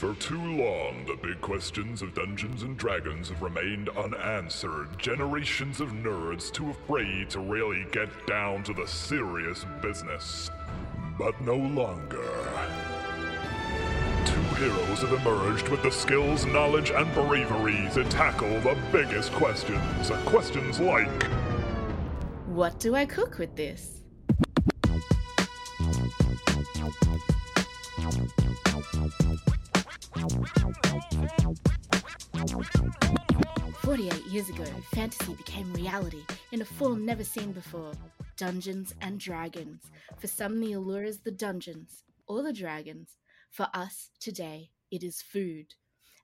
For too long, the big questions of Dungeons and Dragons have remained unanswered. Generations of nerds too afraid to really get down to the serious business. But no longer. Two heroes have emerged with the skills, knowledge, and bravery to tackle the biggest questions. Questions like What do I cook with this? Forty-eight years ago, fantasy became reality in a form never seen before. Dungeons and Dragons. For some, the allure is the dungeons or the dragons. For us, today, it is food.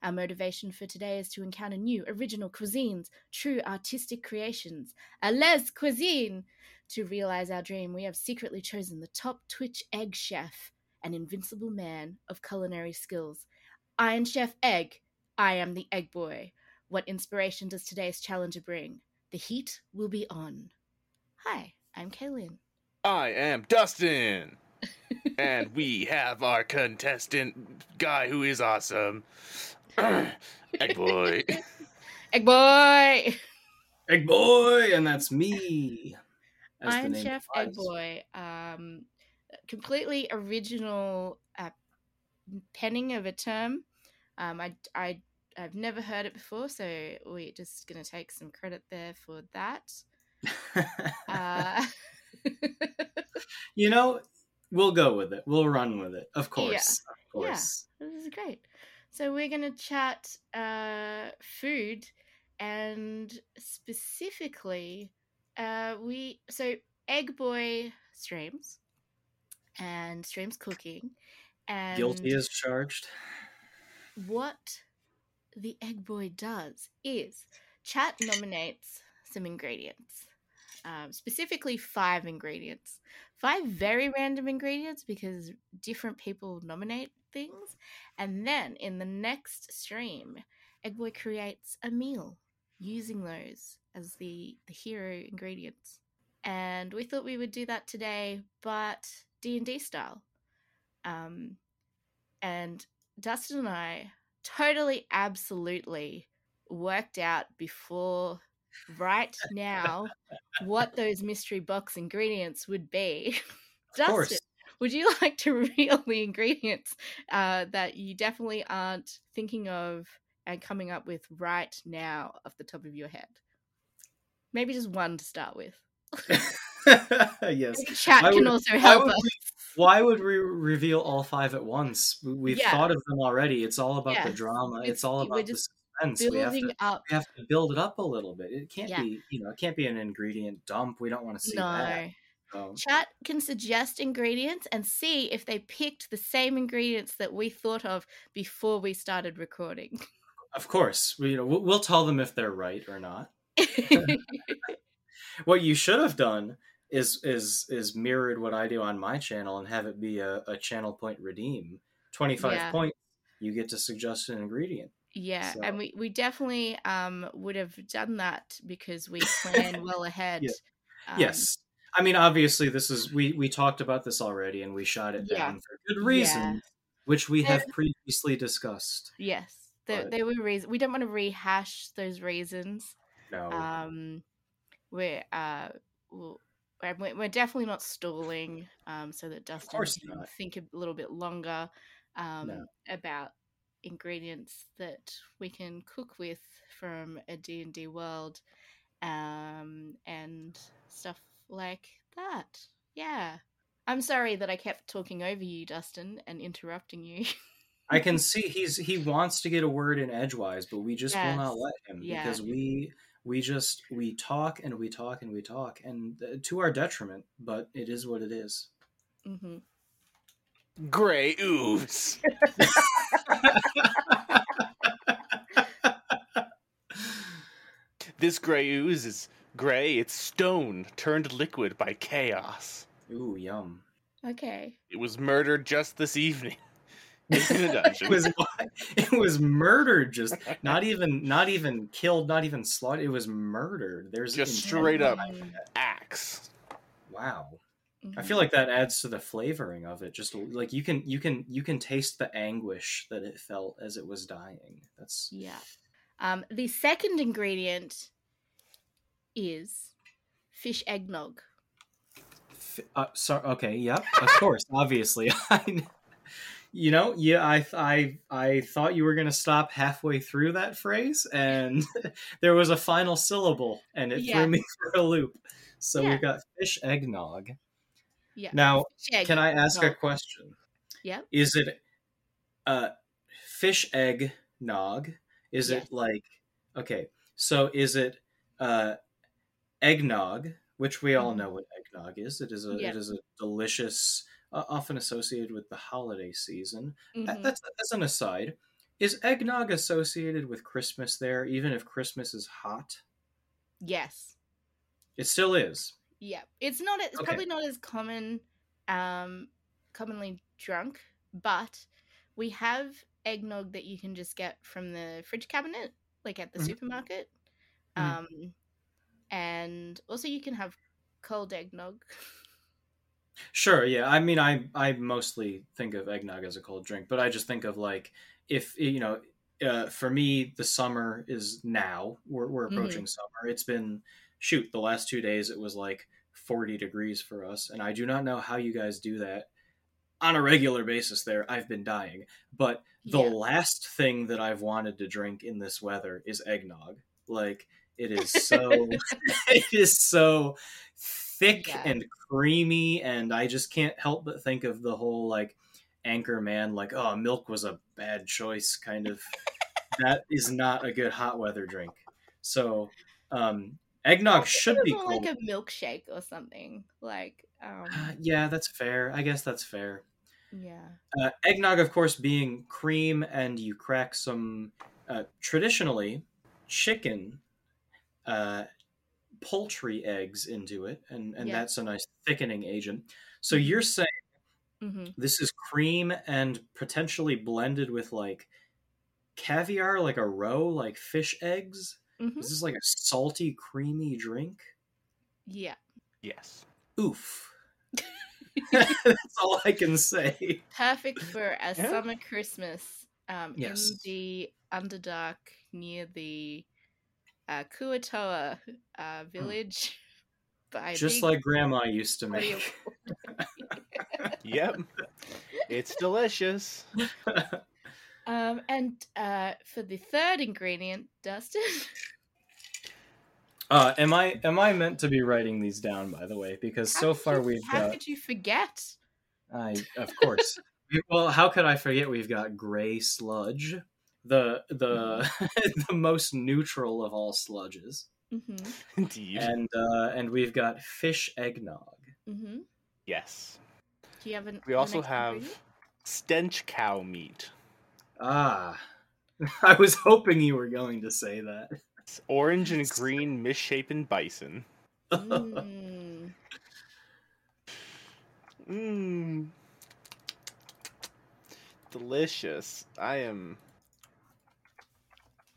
Our motivation for today is to encounter new, original cuisines, true artistic creations, a les cuisine. To realize our dream, we have secretly chosen the top Twitch egg chef, an invincible man of culinary skills. Iron Chef Egg, I am the Egg Boy. What inspiration does today's challenger bring? The heat will be on. Hi, I'm Kaylin. I am Dustin. and we have our contestant guy who is awesome. Egg boy. Egg Boy! Egg boy, and that's me. as the Iron name Chef Egg. Boy. Um, completely original uh, penning of a term. Um, I, I, I've never heard it before, so we're just going to take some credit there for that. Uh, you know, we'll go with it. We'll run with it. Of course. Of Yeah. this is great. So we're going to chat uh, food and specifically uh, we so Egg Boy streams and streams cooking and Guilty as charged. what the Egg Boy does is chat nominates some ingredients, um, specifically five ingredients, five very random ingredients because different people nominate things, and then in the next stream, Egg Boy creates a meal using those as the the hero ingredients, and we thought we would do that today, but D and D style. Um, and Dustin and I totally, absolutely worked out before right now what those mystery box ingredients would be. Of course. Dustin, would you like to reveal the ingredients uh, that you definitely aren't thinking of and coming up with right now off the top of your head? Maybe just one to start with. yes. Chat Why can would- also help us. Why would we reveal all five at once? We- We've Yeah. thought of them already. It's all about the drama. It's, It's- all about the suspense. We have, to, up. we have to build it up a little bit. It can't Yeah. be, you know, it can't be an ingredient dump. We don't want to see No. that. So, Chat can suggest ingredients and see if they picked the same ingredients that we thought of before we started recording. of course, we, you know, we'll tell them if they're right or not. What you should have done is is is mirrored what I do on my channel and have it be a, a channel point redeem. Twenty five Yeah. points. You get to suggest an ingredient. yeah, So- and we, we definitely um would have done that because we plan well ahead. Yeah. Um, yes. I mean, obviously, this is we we talked about this already, and we shot it Yeah. down for good reason, which we have previously discussed. Yes. There, But- there were reasons. We don't want to rehash those reasons. No, Um, we're uh, we'll, we're, definitely not stalling. Um, so that Dustin can not. think a little bit longer. Um, No. about ingredients that we can cook with from a D&D world um, and stuff like that. Yeah. I'm sorry that I kept talking over you, Dustin, and interrupting you. I can see he's he wants to get a word in edgewise, but we just will not let him Yeah. because we we just we talk and we talk and we talk, and uh, to our detriment. But it is what it is. Mm-hmm. Gray ooze. This gray ooze is gray. It's stone turned liquid by chaos. Ooh, yum. Okay. It was murdered just this evening in a dungeon. it was it was murdered. Just not even not even killed. Not even slaughtered. It was murdered. There's Just straight up. axe. Wow. I Mhm. feel like that adds to the flavoring of it. Just like you can you can you can taste the anguish that it felt as it was dying. That's Yeah. Um, the second ingredient is fish eggnog. F- Uh, sorry. Okay. Yep. Of course. obviously. I, you know. Yeah. I. I. I thought you were gonna stop halfway through that phrase, and there was a final syllable, and it Yeah. threw me for a loop. So Yeah. we've got fish eggnog. Yeah. Now, Fish can I ask a question? Yep. Is it uh fish egg nog? Is Yes. it like okay? So is it uh eggnog, which we all Mhm. know what eggnog is? It is a Yeah. it is a delicious, uh, often associated with the holiday season. Mhm. That's that's an aside. Is eggnog associated with Christmas there, even if Christmas is hot? Yes. It still is. Yeah. It's not. It's Okay. probably not as common, um, commonly drunk, but we have eggnog that you can just get from the fridge cabinet, like at the Mhm. supermarket. Mhm. Um, and also you can have cold eggnog. Sure, yeah. I mean, I I mostly think of eggnog as a cold drink, but I just think of like if you know, uh, for me, the summer is now. We're we're Mhm. approaching summer. It's been shoot the last two days. It was like forty degrees for us, and I do not know how you guys do that on a regular basis. There, I've been dying, but the Yeah. last thing that I've wanted to drink in this weather is eggnog. Like it is so, it is so thick Yeah. and creamy, and I just can't help but think of the whole like Anchorman, like oh, milk was a bad choice, kind of. that is not a good hot weather drink. So, um, eggnog should be cold. like a milkshake or something. Like, um, Uh, yeah, that's fair. I guess that's fair. yeah. Uh, eggnog, of course, being cream, and you crack some uh, traditionally chicken, uh, poultry eggs into it, and, and Yeah. that's a nice thickening agent. So you're saying hmm this is cream and potentially blended with like caviar, like a roe, like fish eggs? hmm Is this like a salty, creamy drink? Yeah. Yes. Oof. that's all I can say. Perfect for a Yeah. summer Christmas um, Yes. in the Underdark near the uh, Kuo-toa uh, village. By Hmm. Just big like Grandma used to make. Yep. it's delicious. Um, and uh, for the third ingredient, Dustin. Uh, am I am I meant to be writing these down? By the way, because How so far you- we've How got. could you forget? I of course. well, how could I forget? We've got gray sludge, the the the most neutral of all sludges, hmm Indeed. and uh, and we've got fish eggnog. hmm yes. Do you have an? We the also have ingredient? stench cow meat. Ah, I was hoping you were going to say that. It's orange and green misshapen bison. Mm. Mmm. Delicious. I am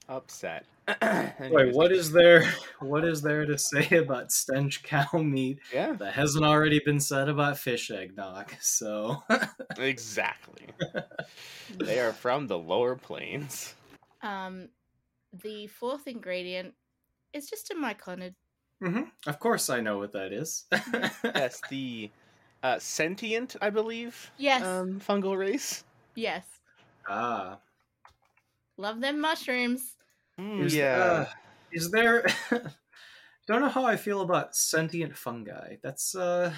upset. Wait, what is there? What is there to say about stench cow meat Yeah, that hasn't already been said about fish eggnog? So. exactly. they are from the lower plains. Um, the fourth ingredient is just a myconid. hmm Of course, I know what that is. Yes, the uh, sentient, I believe, Yes, um, fungal race. yes. ah, Love them mushrooms. Mm, Is- yeah. uh, is there? Don't know how I feel about sentient fungi. That's uh,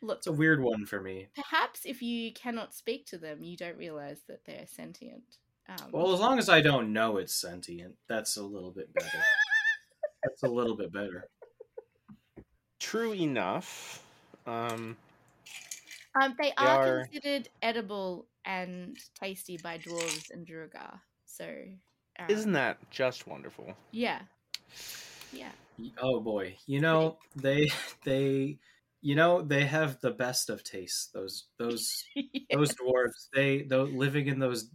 Look, it's a weird one for me. perhaps if you cannot speak to them, you don't realize that they're sentient. Um, Well, as long as I don't know it's sentient, that's a little bit better. that's a little bit better. True enough. Um, um, they they are, are- considered edible and tasty by dwarves and Duergar. So, um, isn't that just wonderful? Yeah, yeah. Oh boy, you know they they you know they have the best of tastes. Those those those dwarves they though living in those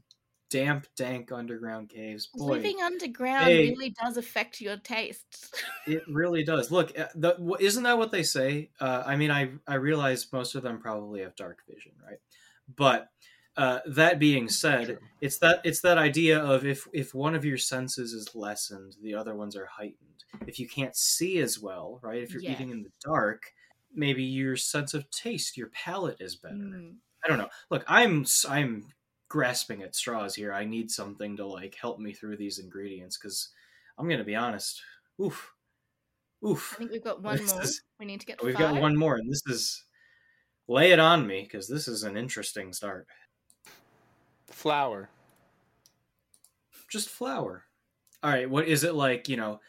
damp, dank underground caves. Boy, Living underground Hey. really does affect your tastes. it really does. Look, uh, the, isn't that what they say? Uh, I mean, I I realize most of them probably have dark vision, right? But uh, that being said, True. it's that it's that idea of if if one of your senses is lessened, the other ones are heightened. If you can't see as well, right? If you're Yes. eating in the dark, maybe your sense of taste, your palate is better. Mm. I don't know. Look, I'm I'm grasping at straws here. I need something to like help me through these ingredients because I'm gonna be honest. Oof, oof. I think we've got one This more. is- we need to get. We've five. got one more, and this is lay it on me because this is an interesting start. Flour. Just flour. All right, what is it like? You know,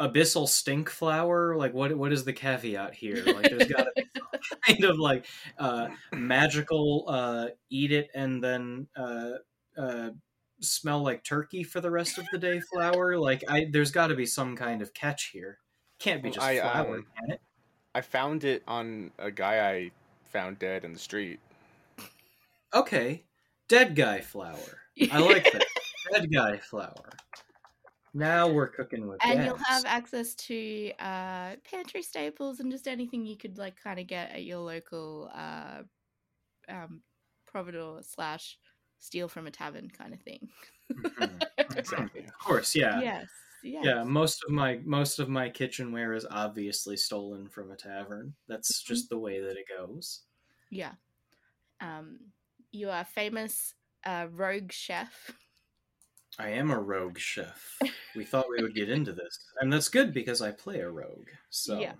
abyssal stink flour. Like what? What is the caveat here? Like there's got to be some kind of like uh, magical uh, eat it and then uh, uh, smell like turkey for the rest of the day flour. Like I, there's got to be some kind of catch here. Can't be just I, flour, um, can it? I found it on a guy I found dead in the street. Okay, dead guy flour. I like that. Dead guy flour. Now we're cooking with that. and gas. you'll have access to uh, pantry staples and just anything you could like kind of get at your local uh, um, providor slash steal from a tavern kind of thing. Mhm. Exactly. Of course, yeah. Yes. Yes. Yeah, most of my most of my kitchenware is obviously stolen from a tavern. That's Mm-hmm. just the way that it goes. Yeah. Um, you are a famous uh, rogue chef. I am a rogue chef. We thought we would get into this, and that's good because I play a rogue. So, Yeah.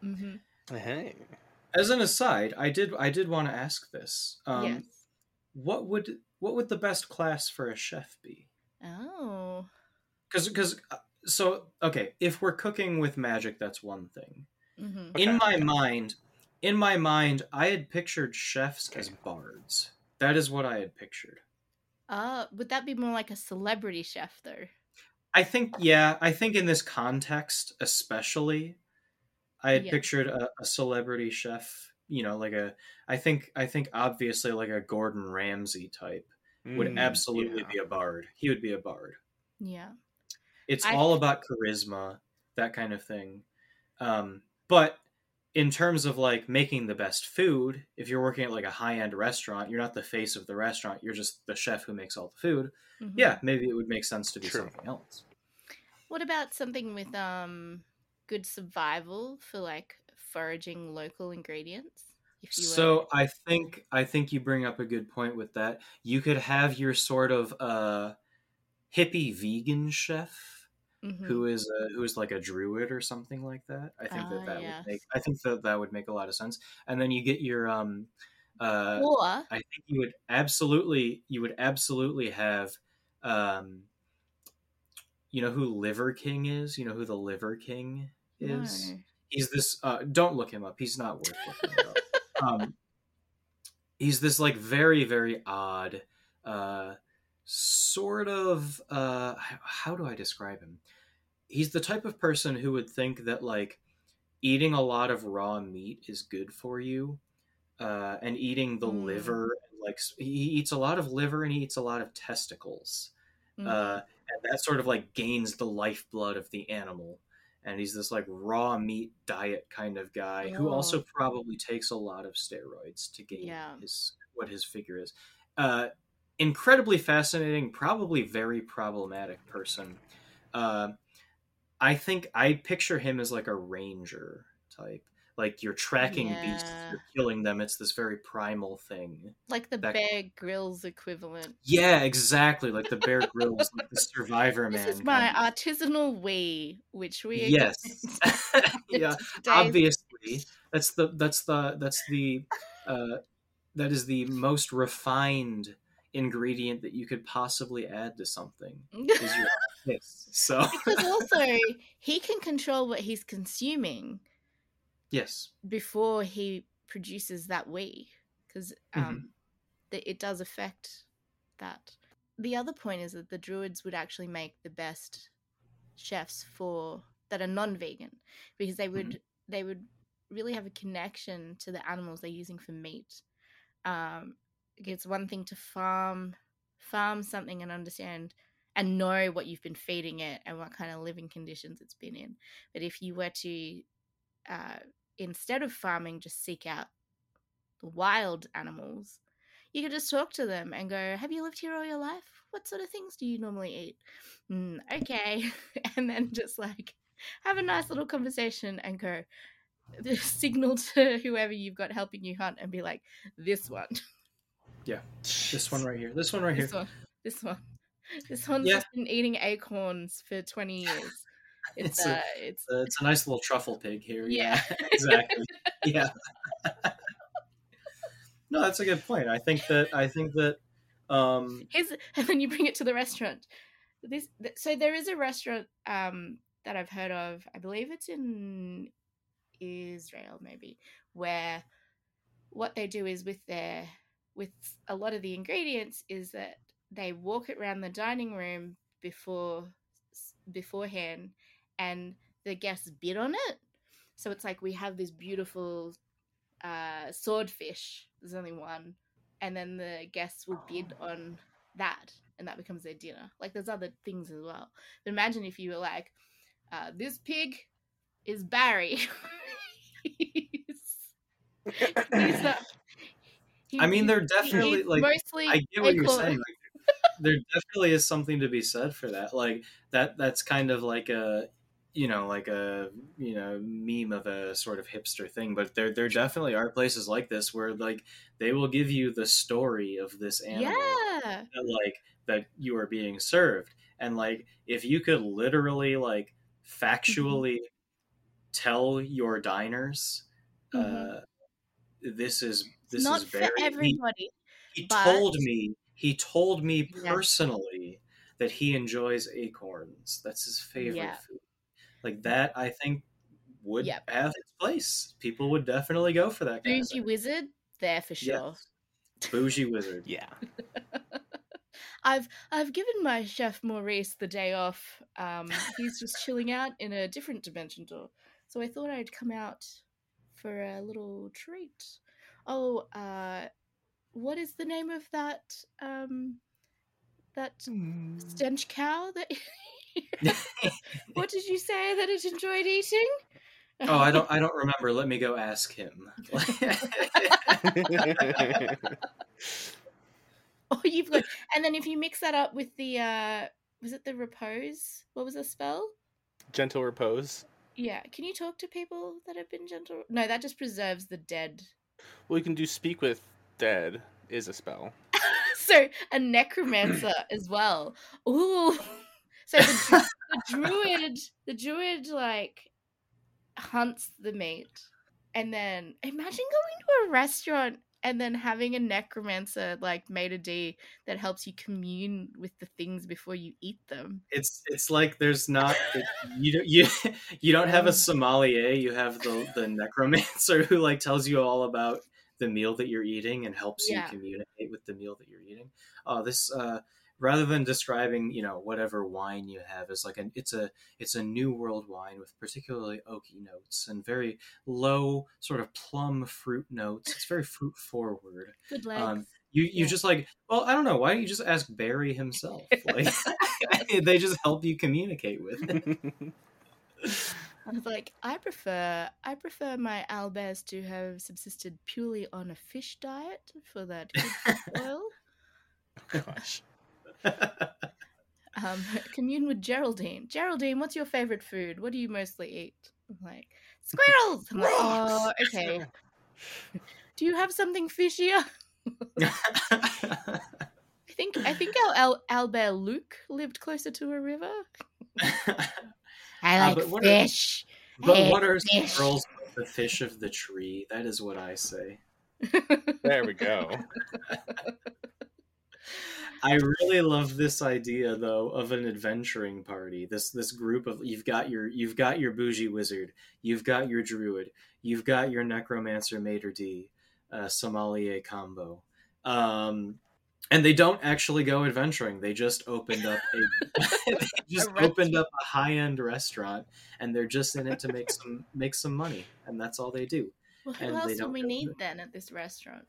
hmm Hey. as an aside, I did I did want to ask this. Um, yes. What would what would the best class for a chef be? Oh. Because because so okay, if we're cooking with magic, that's one thing. hmm Okay. In my mind, in my mind, I had pictured chefs as bards. That is what I had pictured. Uh, would that be more like a celebrity chef though? I think, yeah, I think in this context, especially, I had Yeah. pictured a, a celebrity chef. You know, like a, I think, I think obviously like a Gordon Ramsay type would Mm, absolutely yeah. be a bard. He would be a bard. Yeah. It's I- all about charisma, that kind of thing. Um, but in terms of like making the best food, if you're working at like a high end restaurant, you're not the face of the restaurant. You're just the chef who makes all the food. Mhm. Yeah, maybe it would make sense to do True. something else. What about something with um good survival for like foraging local ingredients? If you were So I think I think you bring up a good point with that. You could have your sort of uh, hippie vegan chef Mhm. who is a, who is like a druid or something like that. I think Ah, that that yes. would make I think that that would make a lot of sense. And then you get your um uh or I think you would absolutely you would absolutely have um you know who Liver King is? You know who the Liver King is? no. He's this uh don't look him up. He's not worth looking up. um he's this like very very odd uh sort of uh how do I describe him? He's the type of person who would think that like eating a lot of raw meat is good for you uh, and eating the Mm. liver like he eats a lot of liver and he eats a lot of testicles Mhm. uh, and that sort of like gains the lifeblood of the animal and he's this like raw meat diet kind of guy who Oh. also probably takes a lot of steroids to gain Yeah. his what his figure is uh, incredibly fascinating probably very problematic person. Uh, i think i picture him as like a ranger type. Like you're tracking beasts you're killing them. It's this very primal thing like the that- Bear Grylls equivalent. yeah exactly. Like the bear grylls like the survivor This man is my kind artisanal wee, which we yes. yeah obviously. That's the that's the that's the uh that is the most refined ingredient that you could possibly add to something is your piss so. Because also he can control what he's consuming yes. before he produces that wee because um th- it does affect that. The other point is that the druids would actually make the best chefs for that are non-vegan because they would they would really have a connection to the animals they're using for meat. Um it's one thing to farm farm something and understand and know what you've been feeding it and what kind of living conditions it's been in. But if you were to, uh, instead of farming, just seek out the wild animals, you could just talk to them and go, Have you lived here all your life? What sort of things do you normally eat? Mm, okay. and then just like have a nice little conversation and go, signal to whoever you've got helping you hunt and be like, This one. Yeah. This one right here. This one right here. This one. This one. This one's Yeah. just been eating acorns for 20 years. It's, It's a- uh, it's Uh, it's a nice little truffle pig here. Yeah. exactly. yeah. no, that's a good point. I think that I think that um here's and then you bring it to the restaurant. This th- so there is a restaurant um that I've heard of. I believe it's in Israel, maybe, where what they do is with their with a lot of the ingredients is that they walk it around the dining room before beforehand and the guests bid on it. So it's like we have this beautiful uh swordfish there's only one and then the guests will bid on that and that becomes their dinner. Like there's other things as well. But imagine if you were like uh this pig is barry. He's, he's not he- I mean, he- they're definitely, like, mostly I get what you're saying. Like, there definitely is something to be said for that. Like that that's kind of like a you know, like a you know, meme of a sort of hipster thing. But there there definitely are places like this where like they will give you the story of this animal yeah that, like that you are being served. And like if you could literally like factually tell your diners Mhm. uh this is this not is for very he- everybody he but- told me he told me Yeah. personally that he enjoys acorns that's his favorite Yeah. food like that i think would Yep. have its place people would definitely go for that kind of bougie wizard there for Yes. sure bougie wizard Yeah. I've I've given my chef Maurice the day off. Um, he's just chilling out in a different dimension door, so I thought I'd come out for a little treat. Oh, uh, what is the name of that um, that stench cow that? what did you say that it enjoyed eating? oh i don't i don't remember let me go ask him oh, you've got, and then if you mix that up with the uh, was it the repose? What was the spell? Gentle repose. Yeah, can you talk to people that have been gentle? No, that just preserves the dead. Well, you can do speak with dead is a spell. so a necromancer as well. Ooh, so the, the druid, the druid like hunts the meat, and then imagine going to a restaurant and then having a necromancer like maitre d that helps you commune with the things before you eat them. it's it's like there's not you don't you you don't have a sommelier you have the the necromancer who like tells you all about the meal that you're eating and helps Yeah. you communicate with the meal that you're eating oh this uh rather than describing you know whatever wine you have as like an it's a it's a new world wine with particularly oaky notes and very low sort of plum fruit notes it's very fruit forward Good legs. um, you you Yeah. just like well i don't know why don't you just ask barry himself like they just help you communicate with it. I was like, I prefer I prefer my owlbears to have subsisted purely on a fish diet for that good fish oil. Gosh. Um, commune with Geraldine. Geraldine, what's your favorite food? What do you mostly eat? I'm like, squirrels. I'm like, oh, okay. Do you have something fishier? I think I think our owl, owlbear Luke lived closer to a river. I Uh, like but what are- fish. but Hey, what are fish. squirrels the fish of the tree that is what i say There we go. I really love this idea though of an adventuring party this this group of you've got your you've got your bougie wizard you've got your druid you've got your necromancer maitre d uh, sommelier combo um and they don't actually go adventuring they just opened up a just A opened up a high-end restaurant and they're just in it to make some make some money and that's all they do Well, who and else do we need good. then at this restaurant?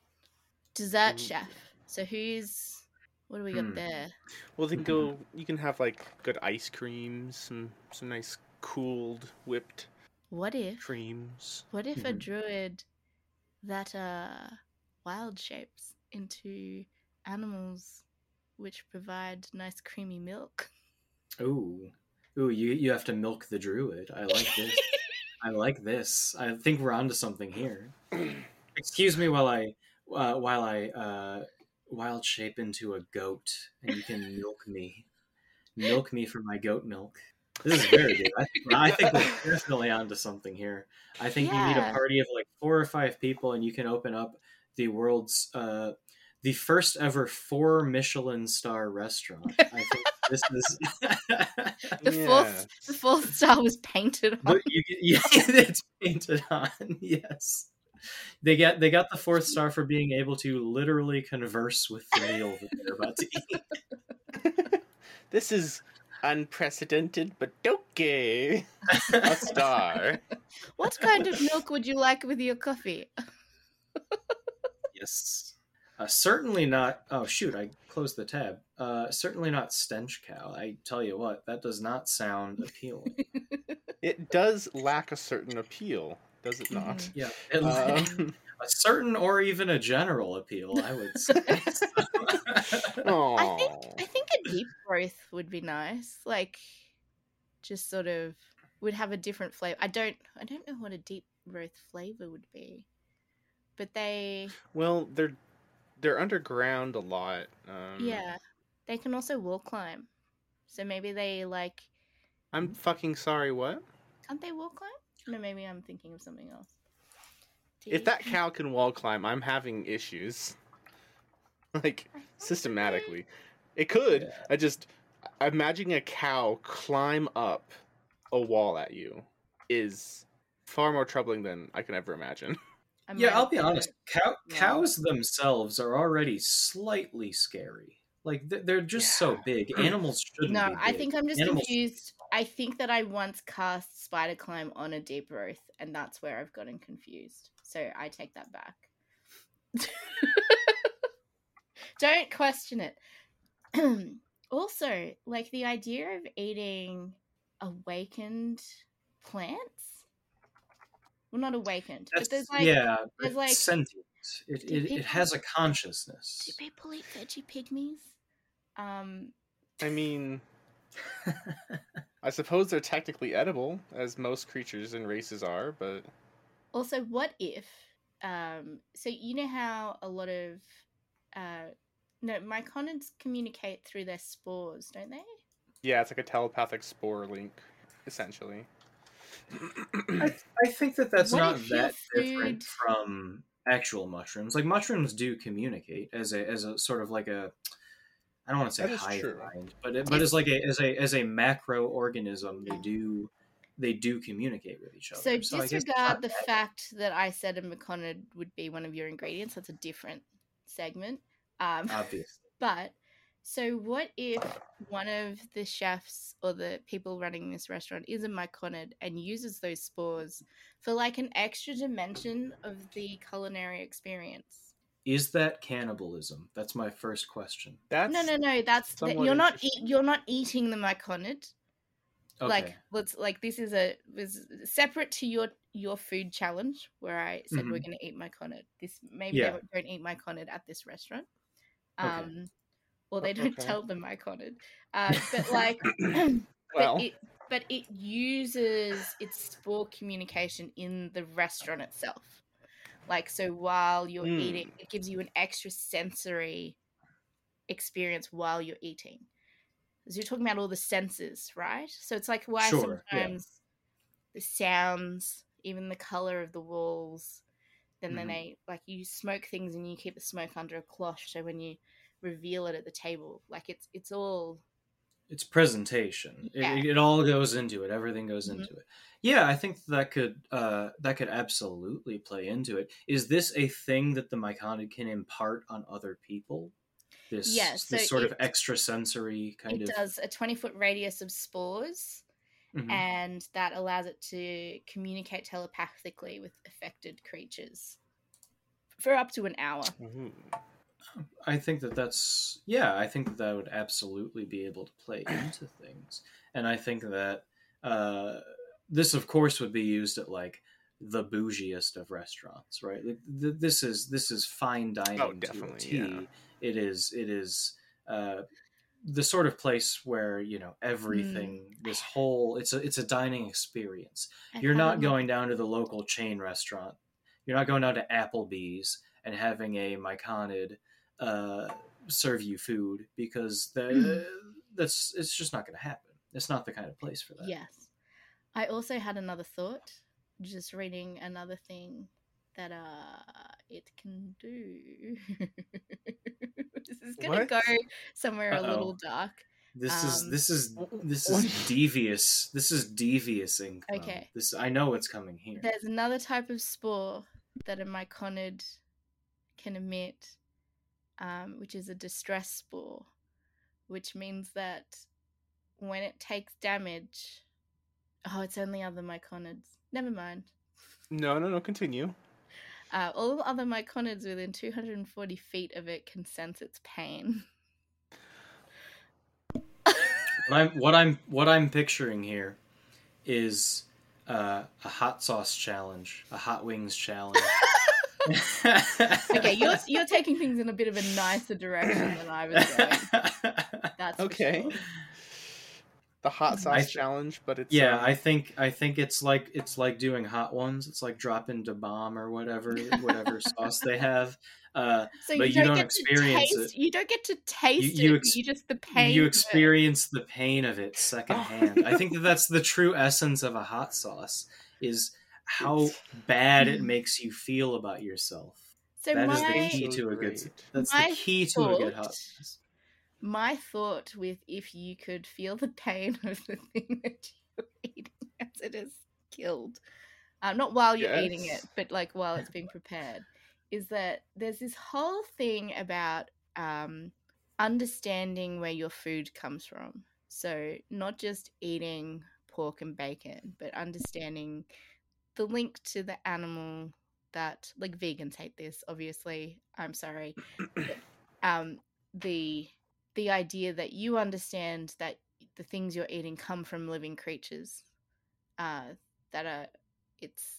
Dessert Mm. chef. So who's What do we got Hmm. there? Well, then go. You can have like good ice creams, some some nice cooled whipped What if? creams. What if a Mhm. druid that uh wild shapes into animals which provide nice creamy milk? Ooh, ooh, you you have to milk the druid. I like this. I like this. I think we're onto something here. Excuse me while I uh, while I uh, wild shape into a goat, and you can milk me, milk me for my goat milk. This is very good. I think, I think we're definitely onto something here. I think you need a party of like four or five people, and you can open up the world's uh, the first ever four Michelin star restaurant. I think this is. The fourth the fourth star was painted on. But you yeah, it's painted on. Yes, they get they got the fourth star for being able to literally converse with the meal that they're about to eat. This is unprecedented, but okay. A star. What kind of milk would you like with your coffee? Yes, uh, certainly not. Oh shoot, I closed the tab. Uh, certainly not stench cow. I tell you what, that does not sound appealing. It does lack a certain appeal, does it not? Mhm. yeah, Um, a certain or even a general appeal, I would say. I think. I think a deep rothé would be nice. Like just sort of would have a different flavor. I don't I don't know what a deep rothé flavor would be. But they Well, they're they're underground a lot. Um, yeah. They can also wall climb. So maybe they like I'm fucking sorry. What? can't they wall climb? No, maybe I'm thinking of something else. If that cow can wall climb, I'm having issues. Like systematically, it could. Yeah. I just imagining a cow climb up a wall at you is far more troubling than I can ever imagine. I Yeah, I'll be to- honest. Cow- Yeah. cows themselves are already slightly scary. Like they're just so big. Animals shouldn't. No, be I think I'm just Animals- confused. I think that I once cast Spider Climb on a deep rothé, and that's where I've gotten confused. So I take that back. Don't question it. also, like the idea of eating awakened plants. Well, not awakened, but there's like, yeah, there's it's like- sentient. It, Do it, it has a consciousness. do people eat vegepygmies? Um, I mean, I suppose they're technically edible, as most creatures and races are, but Also, what if? Um, so you know how a lot of uh, no myconids communicate through their spores, don't they? yeah, it's like a telepathic spore link, essentially. I, I think that that's What not if your that different from actual mushrooms. Like mushrooms do communicate as a as a sort of like a I don't want to say That is hive mind, but it, but as like a as a as a macro organism, they do they do communicate with each other. So I guess disregard the that- fact that I said a myconid would be one of your ingredients. That's a different segment. Um, obvious. But so what if one of the chefs or the people running this restaurant is a myconid and uses those spores for like an extra dimension of the culinary experience? Is that cannibalism? That's my first question. That's no, no, no. That's that somewhat you're not eat, you're not eating the myconid. Okay. Like let's like this is a was separate to your your food challenge where I said we're Mhm. going to eat myconid. This maybe Yeah. they don't eat myconid at this restaurant. Okay. Um, or they don't okay. tell them myconid. Uh, but like, Well. but it but it uses its spore communication in the restaurant itself. Like so, while you're Mm. eating, it gives you an extra sensory experience while you're eating. Because you're talking about all the senses, right? So it's like why Sure, yeah. sometimes the sounds, even the color of the walls, then then Mhm. they like you smoke things and you keep the smoke under a cloth. So when you reveal it at the table, like it's it's all it's presentation. It- Yeah. It, it all goes into it. Everything goes Mhm. into it. Yeah, I think that could uh, that could absolutely play into it. Is this a thing that the myconid can impart on other people? This Yeah, this so sort of it- extrasensory kind it of. does a 20 foot radius of spores Mhm. and that allows it to communicate telepathically with affected creatures for up to an hour Ooh. I think that that's yeah, I think that, that would absolutely be able to play into things, and I think that uh, this, of course, would be used at like the bougiest of restaurants, right? Like, th- this is this is fine dining Oh, to a definitely, T. yeah. It is it is uh, the sort of place where you know everything. This whole it's a it's a dining experience. I You're not going down to the local chain restaurant. You're not going down to Applebee's and having a myconid uh, serve you food because the, that's it's just not going to happen. It's not the kind of place for that. Yes. I also had another thought, just reading another thing that uh it can do. this is gonna What? go somewhere a Uh-oh. little dark. This is Um, this is this is devious. This is devious income. Okay. This I know what's coming here. There's another type of spore that a myconid can emit, um, which is a distress spore, which means that when it takes damage, oh, it's only other myconids. Never mind. No, no, no. Continue. Uh, all other myconids within 240 feet of it can sense its pain. What I'm what I'm what I'm picturing here is uh, a hot sauce challenge, a hot wings challenge. Okay, you're you're taking things in a bit of a nicer direction than I was going. That's Okay. sure. The hot sauce I- challenge, but it's yeah, um, I think I think it's like it's like doing hot ones. It's like dropping Da Bomb or whatever whatever sauce they have. Uh, So But you, you don't, don't get experience to taste, it. You don't get to taste you it. ex- you just the pain. you experience the pain of it secondhand. I think that that's the true essence of a hot sauce is how bad it makes you feel about yourself. So that my is the key to a good. That's My the key to a good hot my thought with if you could feel the pain of the thing that you're eating as it is killed, um, not while you're eating it, but like while it's being prepared, is that there's this whole thing about um, understanding where your food comes from. So not just eating pork and bacon, but understanding the link to the animal that like vegans hate this obviously i'm sorry um the the idea that you understand that the things you're eating come from living creatures uh that are it's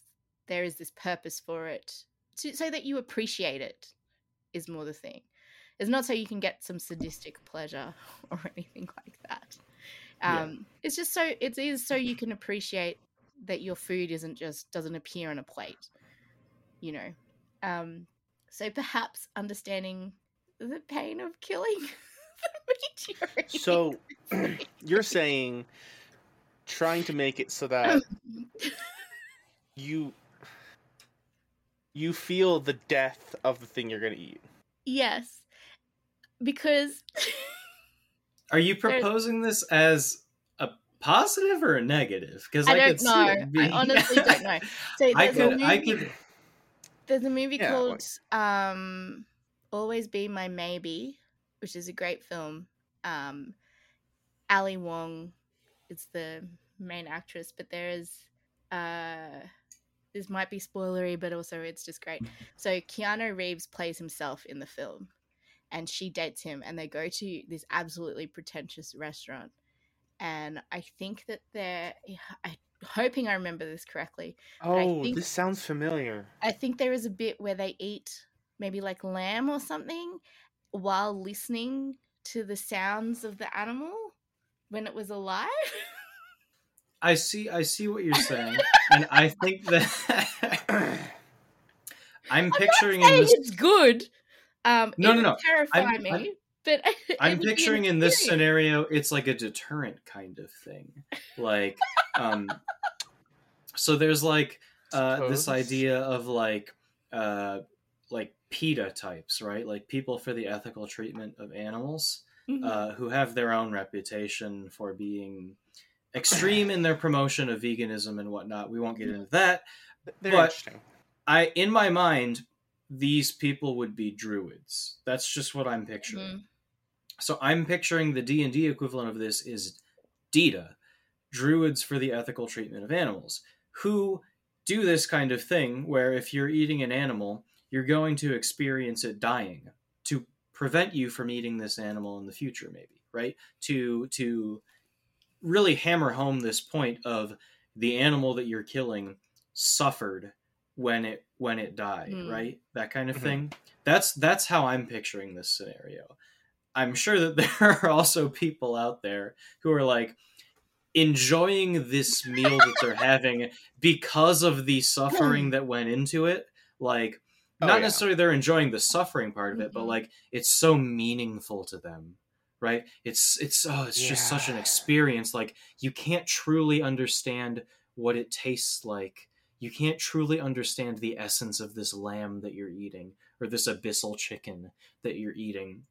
there is this purpose for it to, so that you appreciate it is more the thing it's not so you can get some sadistic pleasure or anything like that Yeah. um it's just so it is so you can appreciate that your food isn't just doesn't appear on a plate you know um so perhaps understanding the pain of killing the meat. So you're saying trying to make it so that you you feel the death of the thing you're gonna eat. yes because Are you There's- proposing this as a positive or a negative? Because I I, don't could see know. I honestly don't know. So I there's a could, I movie- could. There's a movie Yeah, called um, "Always Be My Maybe," which is a great film. Um, Ali Wong is the main actress, but there is uh, this might be spoilery, but also it's just great. So Keanu Reeves plays himself in the film, and she dates him, and they go to this absolutely pretentious restaurant. And I think that they're, I'm hoping I remember this correctly. I Oh, think- this sounds familiar. I think there is a bit where they eat maybe like lamb or something while listening to the sounds of the animal when it was alive. I see. I see what you're saying, and I think that I'm picturing in Saying this. it's good. Um, No, it no, no. Terrify I'm- me, I'm- but I'm would be an picturing in this scenario, it's like a deterrent kind of thing. Like, um, so there's like uh, this idea of like, uh, like PETA types, right? Like people for the ethical treatment of animals, Mhm. uh, who have their own reputation for being extreme in their promotion of veganism and whatnot. We won't get into that. They're but- interesting. I, in my mind, these people would be druids. That's just what I'm picturing. Mhm. So I'm picturing the D and D equivalent of this is DETA, Druids for the Ethical Treatment of Animals, who do this kind of thing where if you're eating an animal, you're going to experience it dying to prevent you from eating this animal in the future maybe right to to really hammer home this point of the animal that you're killing suffered when it when it died Hmm. right that kind of Mhm. thing that's that's how i'm picturing this scenario i'm sure that there are also people out there who are like enjoying this meal that they're having because of the suffering that went into it like Oh, not yeah. necessarily they're enjoying the suffering part of it but Mhm. like it's so meaningful to them right it's it's oh it's just such an experience like you can't truly understand what it tastes like you can't truly understand the essence of this lamb that you're eating or this abyssal chicken that you're eating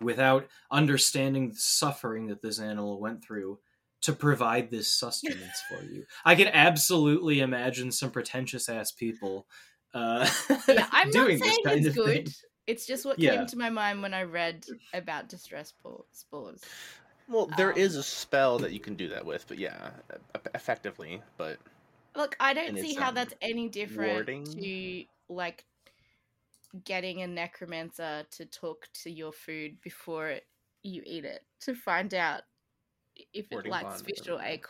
without understanding the suffering that this animal went through to provide this sustenance for you. I can absolutely imagine some pretentious ass people uh, Yeah, I'm not doing saying this kind it's of good. thing. It's just what Yeah. came to my mind when I read about distress spores. Well, there Um, is a spell that you can do that with, but yeah, effectively. But Look, I don't And see how um, that's any different warding. to like getting a necromancer to talk to your food before it, you eat it to find out if it likes fish or whatever. egg.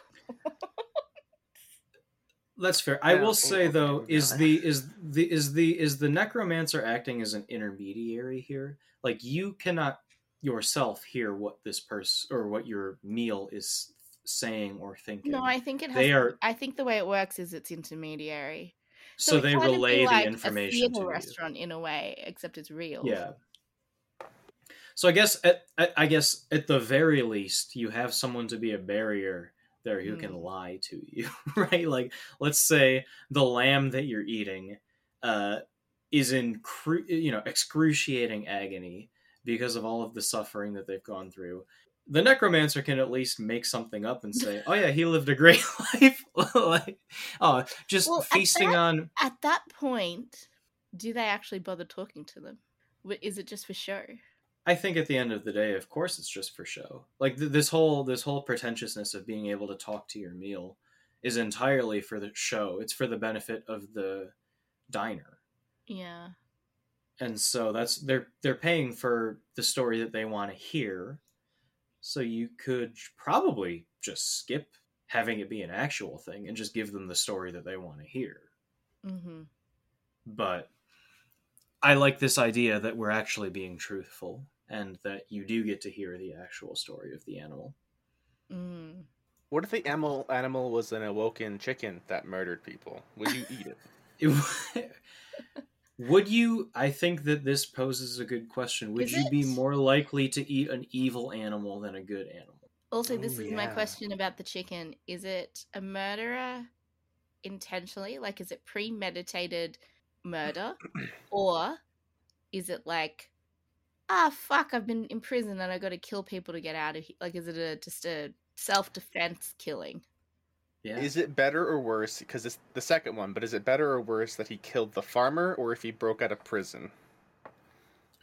That's fair. I Yeah, will oh, say though, is the is the is the is the necromancer acting as an intermediary here? Like you cannot yourself hear what this person or what your meal is saying or thinking. No, I think it has. They are- I think the way it works is it's intermediary. so, it they kind of be relay like the information a to theater you. restaurant in a way, except it's real. Yeah. So I guess at, I guess at the very least you have someone to be a barrier there who can Mm. lie to you, right? Like let's say the lamb that you're eating uh, is in cru- you know excruciating agony because of all of the suffering that they've gone through. The necromancer can at least make something up and say, "Oh yeah, he lived a great life." like, oh, just Well, at feasting that- on At that point, do they actually bother talking to them? Is it just for show? I think at the end of the day, of course, it's just for show. Like th- this whole this whole pretentiousness of being able to talk to your meal is entirely for the show. It's for the benefit of the diner, Yeah. and so that's they're they're paying for the story that they want to hear. So you could probably just skip having it be an actual thing and just give them the story that they want to hear. Mm-hmm. But I like this idea that we're actually being truthful and that you do get to hear the actual story of the animal. Mm. what if the animal animal was an awoken chicken that murdered people? Would you eat it? It- would you? I think that this poses a good question. Would Is you be more likely to eat an evil animal than a good animal? Also, this Oh, is my question about the chicken. Is it a murderer intentionally? Like, is it premeditated murder? or is it like, ah, fuck, I've been in prison and I got to kill people to get out of here? Like, is it a, just a self defense killing? Yeah. Is it better or worse? Because it's the second one, but is it better or worse that he killed the farmer or if he broke out of prison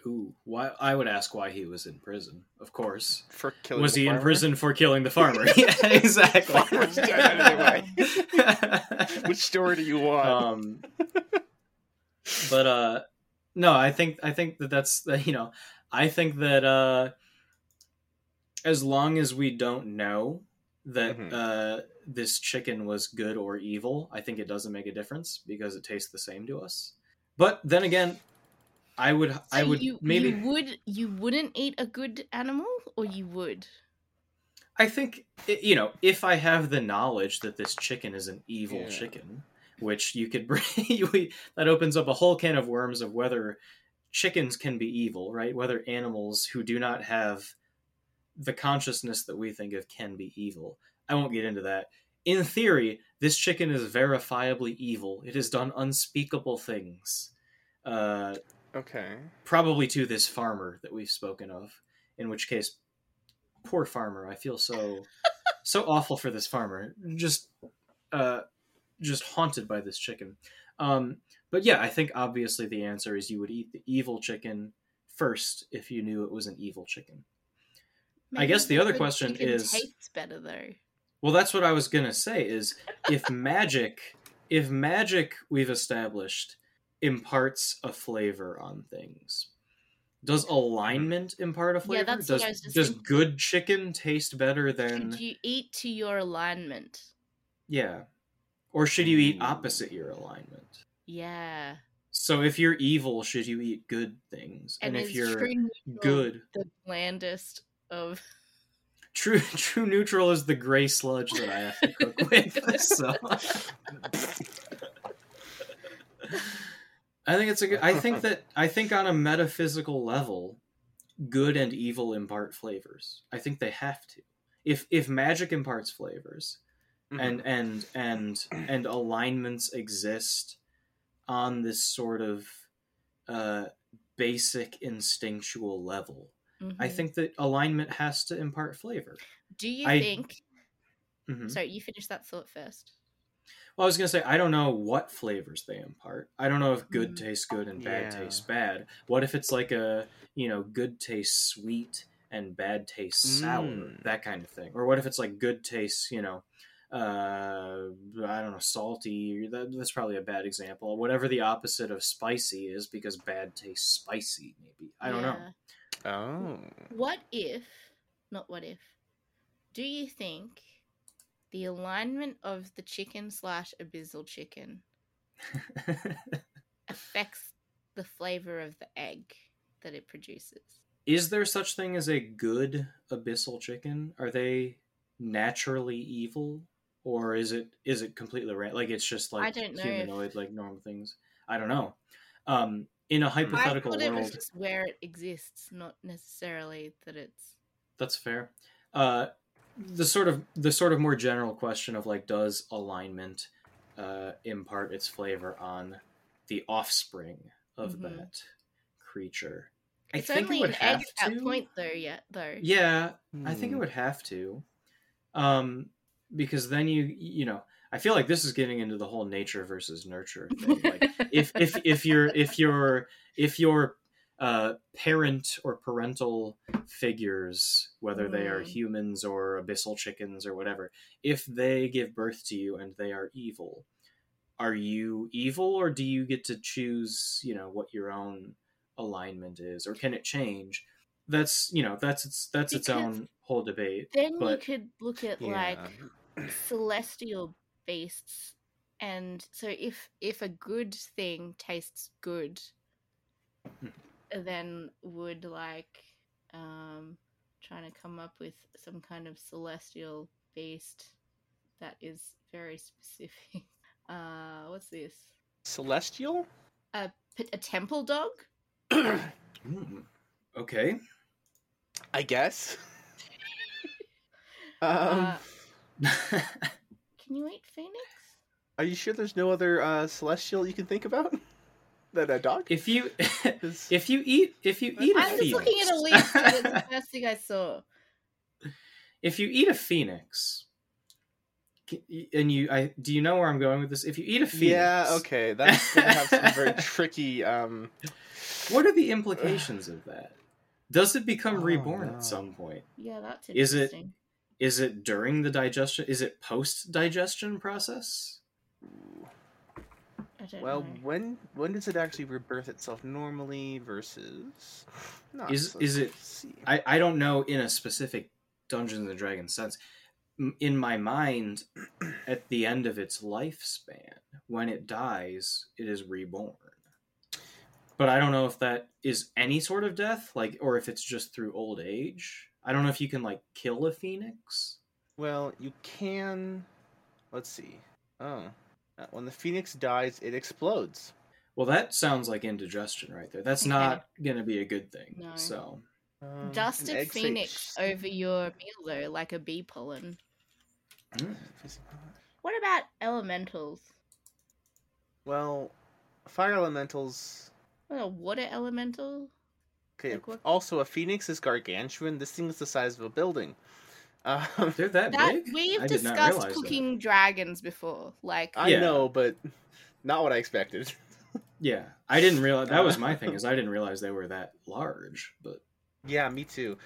Ooh, why? I would ask why he was in prison. Of course. for killing? Was he in prison for killing the farmer? yeah, exactly. Farmer's dead anyway. Which story do you want? um but uh no i think i think that that's you know i think that uh as long as we don't know that Mhm. uh this chicken was good or evil i think it doesn't make a difference because it tastes the same to us but then again i would i would you, maybe you would you wouldn't eat a good animal, or you would? I think you know if I have the knowledge that this chicken is an evil Yeah. chicken, which you could bring, that opens up a whole can of worms of whether chickens can be evil, right? Whether animals who do not have the consciousness that we think of can be evil. I won't get into that. In theory, this chicken is verifiably evil. It has done unspeakable things. Uh, okay. probably to this farmer that we've spoken of in which case poor farmer i feel so so awful for this farmer just uh just haunted by this chicken um but yeah i think obviously the answer is you would eat the evil chicken first if you knew it was an evil chicken I guess the other question is- tastes better though. well that's what i was gonna say is if magic if magic we've established imparts a flavor on things Does alignment impart a flavor? Yeah, that's does, what I was just does thinking. good chicken taste better than Should you eat to your alignment? yeah, or should you eat mm. opposite your alignment? Yeah. So if you're evil, should you eat good things? And, if you're good, the blandest of true true neutral is the gray sludge that I have to cook with. So I think it's a good. I think that I think on a metaphysical level, good and evil impart flavors. I think they have to. If if magic imparts flavors, Mm-hmm. and and and and alignments exist on this sort of uh, basic instinctual level, I Mhm. think that alignment has to impart flavor. Do you I- think? Mhm. Sorry, you finish that thought first. Well, I was gonna say I don't know what flavors they impart. I don't know if good Mm. tastes good and bad Yeah. tastes bad. What if it's like a you know good tastes sweet and bad tastes sour, Mm. that kind of thing? Or what if it's like good tastes you know uh I don't know salty. That, that's probably a bad example. Whatever the opposite of spicy is, because bad tastes spicy. Maybe I don't know. Oh. What if? Not what if. Do you think the alignment of the chicken slash abyssal chicken affects the flavor of the egg that it produces? is there such thing as a good abyssal chicken? Are they naturally evil, or is it is it completely ra- like it's just like know if- humanoid like normal things? I don't know. Um, in a I hypothetical thought it world, was just where it exists, not necessarily that it's. that's fair. Uh, the sort of the sort of more general question of like, does alignment uh, impart its flavor on the offspring of Mhm. that creature? I It's think it only would an egg have at point, though. Yet, though. Yeah, I think it Hmm. would have to, um, because then you you know I feel like this is getting into the whole nature versus nurture thing. Like if if if you're if you're if your uh, parent or parental figures, whether they are Mm. humans or abyssal chickens or whatever, if they give birth to you and they are evil, are you evil or do you get to choose? You know what your own alignment is, or can it change? That's you know that's its that's its own whole debate. Then but- you could look at like celestial beasts, and so if if a good thing tastes good, Hmm. then would like um trying to come up with some kind of celestial beast that is very specific. Uh, what's this? Celestial? a, a temple dog? Okay. I guess. um, uh, can you eat phoenix? Are you sure there's no other uh, celestial you can think about than a dog? if you 'Cause- if you eat if you eat a I'm just looking at a phoenix- list. the first thing I saw. if you eat a phoenix and you I do you know where I'm going with this? If you eat a phoenix, yeah, okay, that's gonna have some very tricky. Um, What are the implications of that? Does it become Oh, reborn no. at some point? Yeah, that's Is it- interesting. Is it during the digestion? Is it post digestion process? I don't well, know. when when does it actually rebirth itself normally versus? Not Is- so- is it- see. I, I don't know in a specific Dungeons and Dragons sense. In my mind, at the end of its lifespan, when it dies, it is reborn. But I don't know if that is any sort of death, like, or if it's just through old age. I don't know if you can like kill a phoenix. Well, you can. Let's see. Oh, when the phoenix dies, it explodes. Well, that sounds like indigestion right there. That's Okay. not going to be a good thing. No. So, Um, Dust an a egg sa- phoenix over your meal though, like a bee pollen. mm, What about elementals? Well, fire elementals. What a water elemental? Okay. Like what- Also, a phoenix is gargantuan. This thing is the size of a building. Um, they're that, That big. we've I discussed realize that. cooking dragons before. Like I Yeah. know, but not what I expected. Yeah, I didn't realize that was my thing. Is I didn't realize they were that large. But Yeah, me too.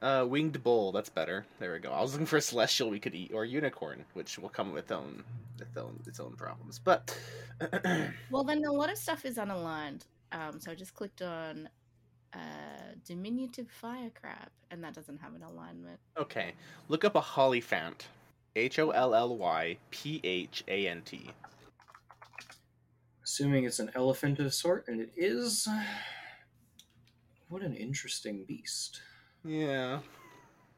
Uh, winged bull. That's better. There we go. I was looking for a celestial we could eat, or unicorn, which will come with own, with own its own problems. But Well, then a lot of stuff is unaligned. Um, so I just clicked on uh, diminutive fire crab, and that doesn't have an alignment. Okay, look up a Hollyphant. H O L L Y P H A N T. Assuming it's an elephant of sort, and it is. What an interesting beast. Yeah.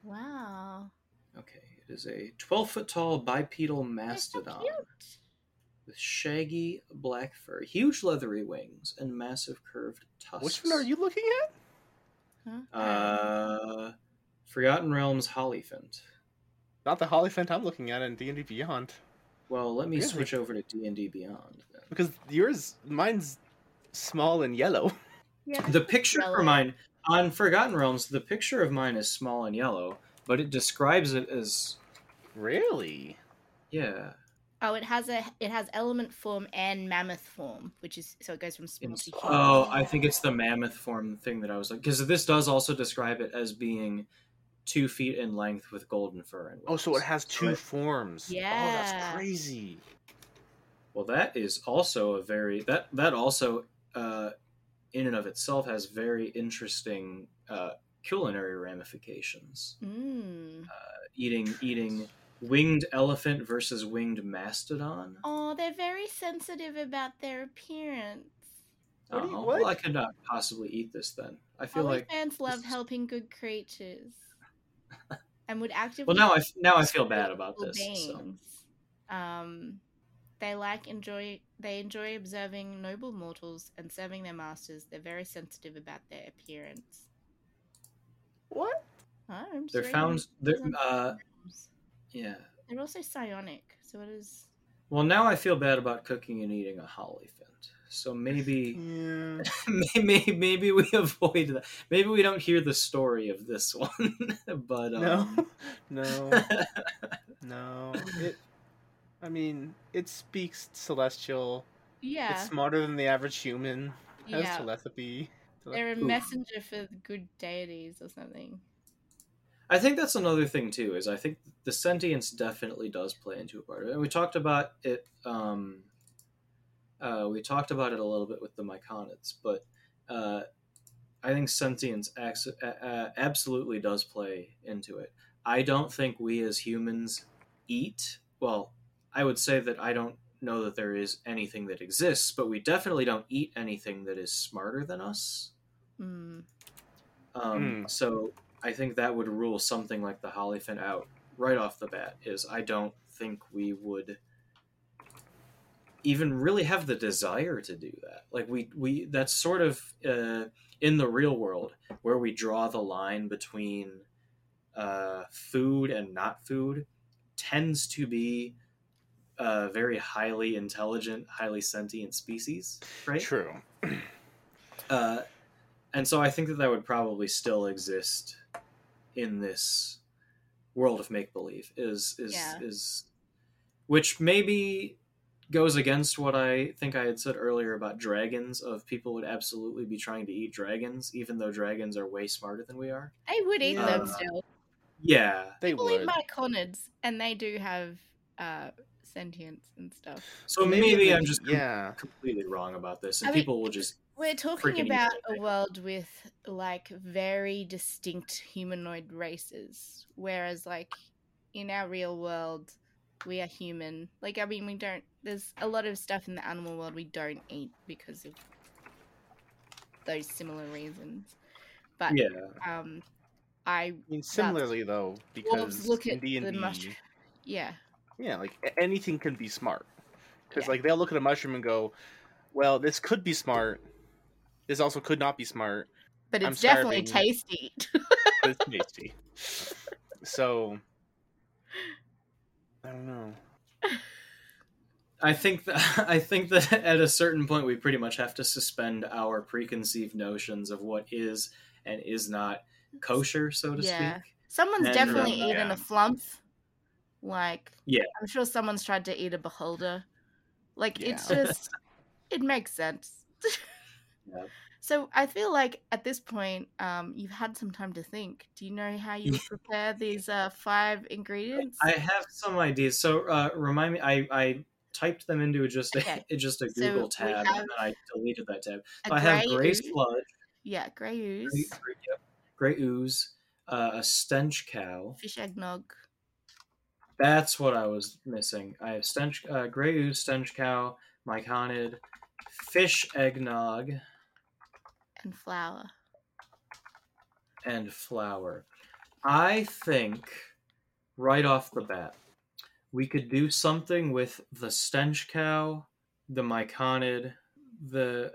Wow. Okay, it is a 12 foot tall bipedal They're so mastodon cute. With shaggy black fur, huge leathery wings, and massive curved tusks. Which one are you looking at? Huh? Uh, Forgotten Realms Hollyphant. Not the Hollyphant I'm looking at in D and D Beyond. Well, let me Really? switch over to D and D Beyond. Then. Because yours, mine's small and yellow. yeah. The picture Yellow. for mine on Forgotten Realms, the picture of mine is small and yellow, but it describes it as Really? yeah. Oh, it has a it has element form and mammoth form, which is so it goes from small It's, to huge. oh, I think it's the mammoth form thing that I was like, because this does also describe it as being two feet in length with golden fur and Oh, so it has two Right. forms. Oh, Yeah. that's crazy. Well, that is also a very that that also uh, in and of itself has very interesting uh, culinary ramifications. Mm. Eating eating winged elephant versus winged mastodon. Oh, they're very sensitive about their appearance. What do you- Oh, what? Well, I could not possibly eat this then. I feel like fans love is- helping good creatures, and would actively. well now I now I feel bad about this. So. Um, they like enjoy. They enjoy observing noble mortals and serving their masters. They're very sensitive about their appearance. What? Oh, I'm just They're found. They're, uh, terms. yeah. They're also psionic. So it is. Well, now I feel bad about cooking and eating a hollyphant. So maybe, Yeah. maybe, maybe we avoid that. Maybe we don't hear the story of this one. but No. um, No. No. It. I mean, it speaks celestial. Yeah. It's smarter than the average human. Has yeah. telepathy. They're a Ooh. messenger for the good deities or something. I think that's another thing too. Is I think the sentience definitely does play into a part of it. And we talked about it. Um, uh, we talked about it a little bit with the myconids, but uh, I think sentience acts, uh, uh, absolutely does play into it. I don't think we as humans eat. Well, I would say that I don't know that there is anything that exists, but we definitely don't eat anything that is smarter than us. Mm. Um, Mm. So I think that would rule something like the Hollyphant out right off the bat. Is I don't think we would even really have the desire to do that. Like we we that's sort of uh, in the real world where we draw the line between uh, food and not food tends to be a very highly intelligent, highly sentient species, right? True. Uh, and so I think that that would probably still exist in this world of make believe. Is is Yeah. is which maybe goes against what I think I had said earlier about dragons. Of people would absolutely be trying to eat dragons, even though dragons are way smarter than we are. They would eat Yeah. them still. Yeah. They People eat would. myconids, and they do have uh, sentience and stuff. So maybe, they- I'm just com- yeah. completely wrong about this, and I mean, people will just We're talking about a world with like very distinct humanoid races, whereas like in our real world, we are human. Like I mean, we don't. There's a lot of stuff in the animal world we don't eat because of those similar reasons. But yeah. um, I I mean, similarly though, because look at D the and mush- D, yeah yeah, like anything can be smart. Because Yeah. like they'll look at a mushroom and go, "Well, this could be smart. This also could not be smart, but I'm it's definitely starving. tasty. but it's tasty." so I don't know. I think that I think that at a certain point we pretty much have to suspend our preconceived notions of what is and is not kosher, so to Yeah. speak. Someone's And, definitely um, eaten yeah. a flump. Like, Yeah. I'm sure someone's tried to eat a beholder. Like, it's just, it makes sense. So I feel like at this point, um, you've had some time to think. Do you know how you prepare these uh, five ingredients? I have some ideas. So uh, remind me, I, I typed them into just a Okay. just a Google we tab and then I deleted that tab. So I have gray ooze. sludge. Yeah, grey ooze, Grey, grey- yep. Grey ooze, uh, a stench cow. fish eggnog, That's what I was missing. I have stench, uh, grey ooze, stench cow, myconid, fish eggnog, and flour. and flour. I think right off the bat, we could do something with the stench cow, the myconid, the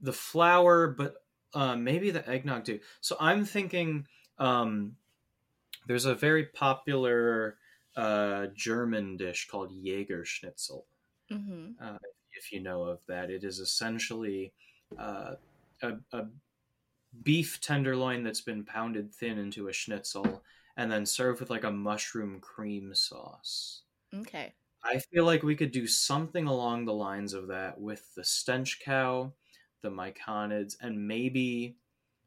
the flour, but uh, maybe the eggnog too. So I'm thinking um, there's a very popular uh, German dish called Jäger Schnitzel hmm if you know of that. It is essentially uh, a, a beef tenderloin that's been pounded thin into a schnitzel and then served with like a mushroom cream sauce. Okay. I feel like we could do something along the lines of that with the stench cow, the myconids, and maybe.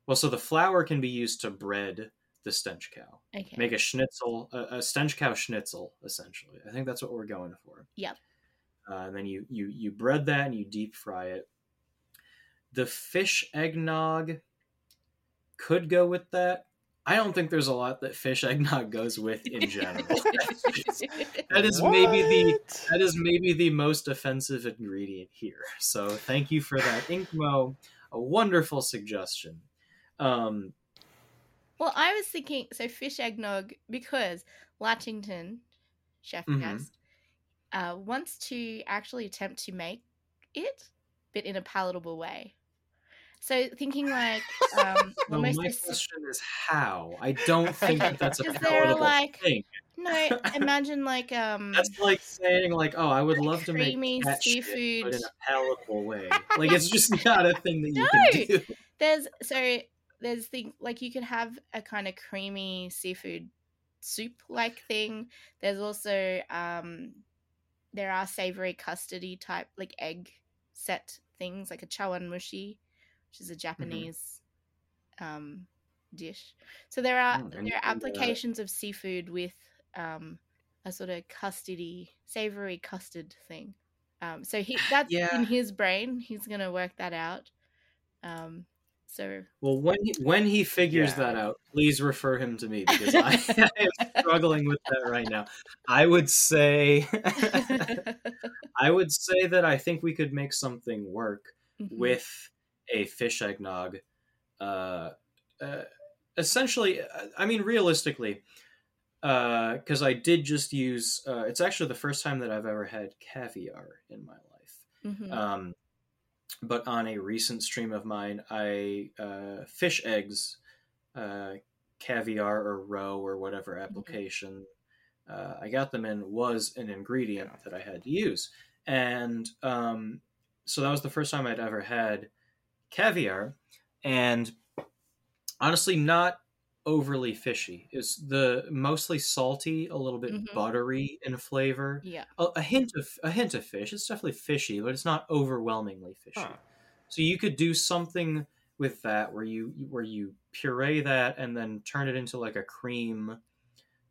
Well, so the flour can be used to bread the stench cow. Okay. Make a schnitzel, a, a stench cow schnitzel, essentially. I think that's what we're going for. Yep. Uh, and then you you you bread that and you deep fry it. The fish eggnog could go with that. I don't think there's a lot that fish eggnog goes with in general. that is maybe the that is maybe the most offensive ingredient here. So thank you for that, Inkmo. A wonderful suggestion. Um, well, I was thinking so fish eggnog because Latchington, chef Mhm. guest, uh, wants to actually attempt to make it, but in a palatable way. So thinking like um, almost my this. question is how. I don't think that that's a palatable like, thing. No, imagine like um. That's like saying like, oh, I would Like love to make creamy cat seafood. but in a palatable way. Like it's just not a thing that you No! can do. there's so there's thing like you could have a kind of creamy seafood soup like thing there's also um there are savory custardy type like egg set things like a chawanmushi which is a japanese um dish so there are and- there are applications of seafood with um a sort of custardy savory custard thing um so he that's Yeah. in his brain he's gonna work that out um so Well, when he, when he figures Yeah. that out, please refer him to me because I, am struggling with that right now. I would say, I would say that I think we could make something work Mhm. with a fish eggnog. Uh, uh, essentially, uh, I mean, realistically, because I did just use. Uh, it's actually the first time that I've ever had caviar in my life. Mhm. Um, but on a recent stream of mine, I uh, fish eggs, uh, caviar or roe or whatever application uh, I got them in was an ingredient that I had to use, and um, so that was the first time I'd ever had caviar, and honestly, not overly fishy. Is the mostly salty, a little bit Mhm. buttery in flavor yeah a, a hint of a hint of fish. It's definitely fishy, but it's not overwhelmingly fishy. Huh. So you could do something with that where you where you puree that and then turn it into like a cream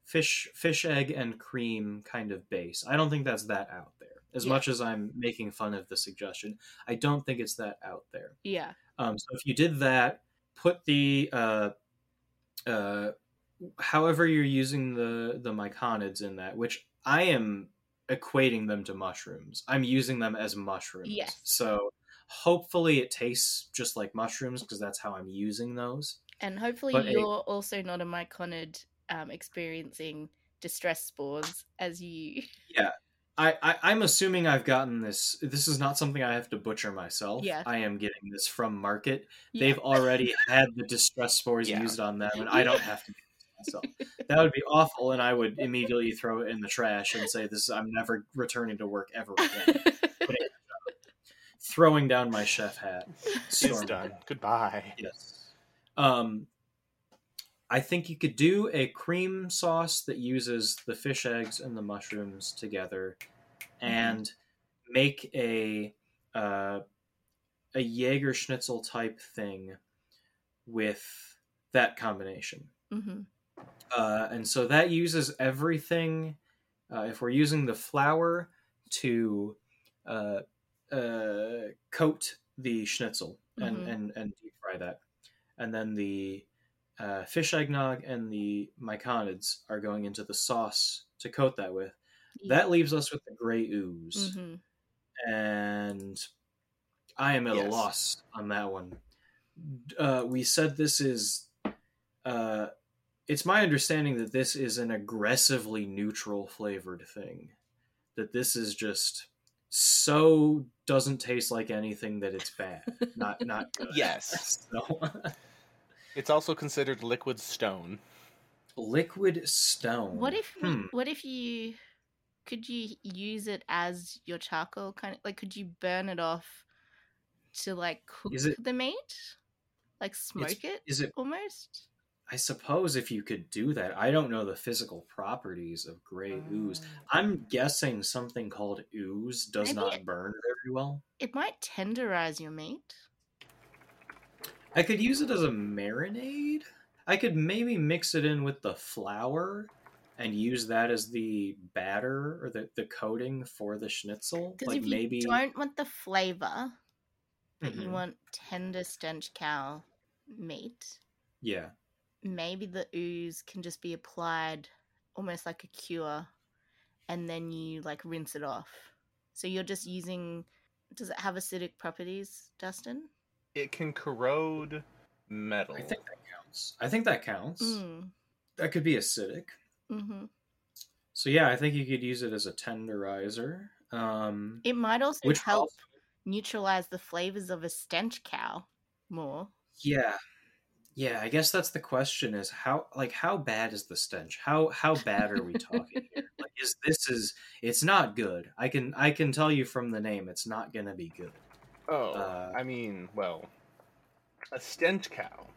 fish fish egg and cream kind of base. I don't think that's that out there. As Yeah. much as I'm making fun of the suggestion, I don't think it's that out there. yeah Um, so if you did that, put the uh, uh, however you're using the the myconids in that, which I am equating them to mushrooms. I'm using them as mushrooms. Yes. So hopefully it tastes just like mushrooms because that's how I'm using those. and hopefully But you're also not a myconid um experiencing distress spores as you I, I I'm assuming I've gotten this. This is not something I have to butcher myself. Yeah. I am getting this from market. Yeah. They've already had the distress spores Yeah. used on them, and I don't have to do this myself. That would be awful, and I would immediately throw it in the trash and say, "This I'm never returning to work ever again." Throwing down my chef hat. It's Storming done. Goodbye. Yes. Um, I think you could do a cream sauce that uses the fish eggs and the mushrooms together, and make a uh, a Jaeger Schnitzel type thing with that combination. hmm Uh, and so that uses everything. Uh, if we're using the flour to uh, uh, coat the schnitzel, and Mhm. and and deep fry that, and then the uh, fish eggnog and the myconids are going into the sauce to coat that with. That leaves us with the gray ooze, hmm and I am at a loss on that one. Uh, we said this is. Uh, it's my understanding that this is an aggressively neutral flavored thing. That this is just so doesn't taste like anything that it's bad. Not not good. Yes. So, It's also considered liquid stone. liquid stone. What if Hmm. what if you could you use it as your charcoal kind of like could you burn it off to like cook Is it- the meat? Like smoke it Is it? almost? I suppose if you could do that, I don't know the physical properties of gray ooze. I'm guessing something called ooze does Maybe not it- burn very well. It might tenderize your meat. I could use it as a marinade. I could maybe mix it in with the flour and use that as the batter or the, the coating for the schnitzel. Because Like if you maybe don't want the flavor, but you Mhm. want tender stench cow meat, yeah. maybe the ooze can just be applied almost like a cure and then you like rinse it off. So you're just using does it have acidic properties, Dustin? It can corrode metal. I think that counts. I think that counts. Mm. That could be acidic. hmm So yeah, I think you could use it as a tenderizer. Um, It might also which help also- neutralize the flavors of a stench cow more. yeah, yeah. I guess that's the question: is how like how bad is the stench? How how bad are we talking? here? Like, is this is it's not good. I can I can tell you from the name, it's not gonna be good. Oh, Uh, I mean, well, a stench cow.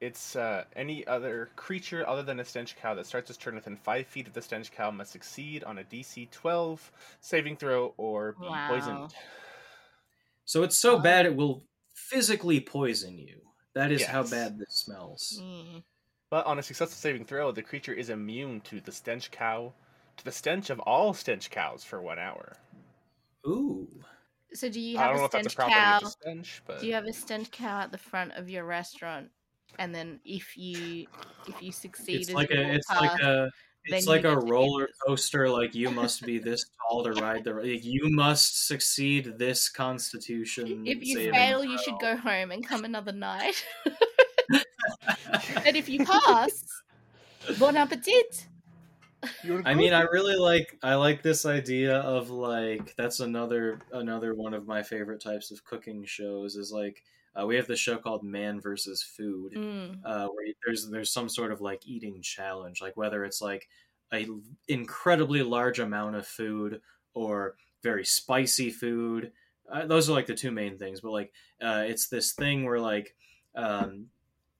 It's uh, any other creature other than a stench cow that starts its turn within five feet of the stench cow must succeed on a DC 12 saving throw or be Wow. poisoned. So it's so bad it will physically poison you. That is how bad this smells. Mm. But on a successful saving throw, the creature is immune to the stench cow, to the stench of all stench cows for one hour. Ooh. So do you have a if a stench cow? stench, but Do you have a stench cow at the front of your restaurant? And then if you if you succeed, It's like a walk it's like a it's like a roller coaster like you must be this tall to ride the like, you must succeed this constitution if you fail, you should go home and come another night. and if you pass, bon appetit. I mean, I really like I like this idea of like that's another another one of my favorite types of cooking shows is like uh, we have the show called Man versus Food, Mm. uh, where there's there's some sort of like eating challenge, like whether it's like a incredibly large amount of food or very spicy food. Uh, those are like the two main things, but like uh, it's this thing where like um,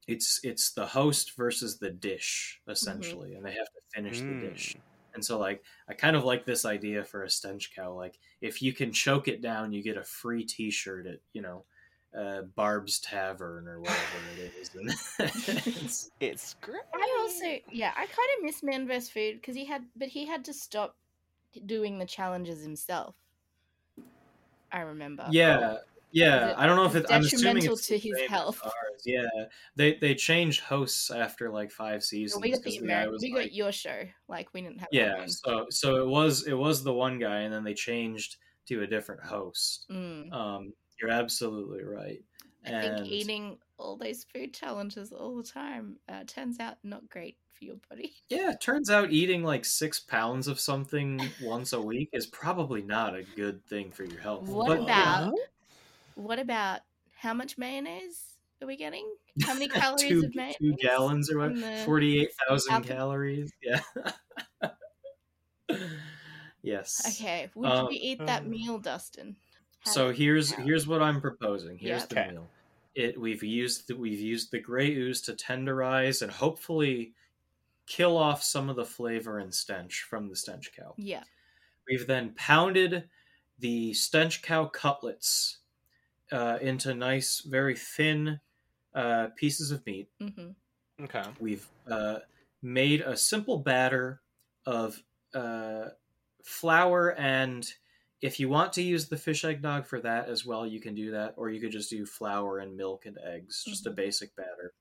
it's it's the host versus the dish essentially, and they have to finish the dish. Mm. And so, like, I kind of like this idea for a stench cow. Like, if you can choke it down, you get a free T-shirt at you know, uh, Barb's Tavern or whatever it is. It's, It's great. I also, yeah, I kind of miss Man vs. Food because he had, but he had to stop doing the challenges himself. I remember. yeah, yeah. I don't know if it's I'm assuming detrimental it's to his health. ours. Yeah, they they changed hosts after like five So seasons. we got the the guy Ameri- we like- got your show. Like we didn't have. yeah. So so it was it was the one guy, and then they changed to a different host. Mm. Um, you're absolutely right. I And think eating all those food challenges all the time uh, turns out not great for your body. Yeah, it turns out eating like six pounds of something once a week is probably not a good thing for your health. What But, about- What about how much mayonnaise are we getting? How many calories two, of mayonnaise? two gallons or what? the- Forty-eight thousand out calories. Yeah. yes. Okay, would Um, you eat that um, meal, Dustin? How- So here's how? here's what I'm proposing. Here's Yeah. the Okay. meal. It we've used the, we've used the gray ooze to tenderize and hopefully kill off some of the flavor and stench from the stench cow. yeah, We've then pounded the stench cow cutlets uh, into nice, very thin uh, pieces of meat. hmm Okay. We've uh, made a simple batter of uh, flour and if you want to use the fish eggnog for that as well, you can do that, or you could just do flour and milk and eggs, just a Mhm. basic batter.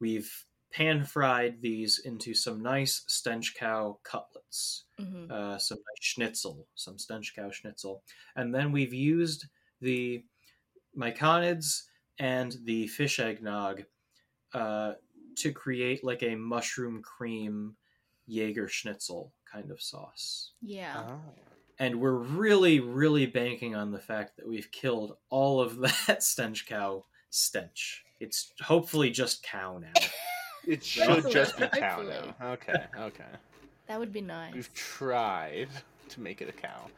We've pan fried these into some nice stench cow cutlets, Mhm. uh, some nice schnitzel, some stench cow schnitzel, and then we've used the myconids and the fish eggnog uh, to create like a mushroom cream Jaeger schnitzel kind of sauce. Yeah. Oh. And we're really, really banking on the fact that we've killed all of that stench cow stench. It's hopefully just cow now. It should just be cow now. Okay, okay. That would be nice. We've tried to make it a cow.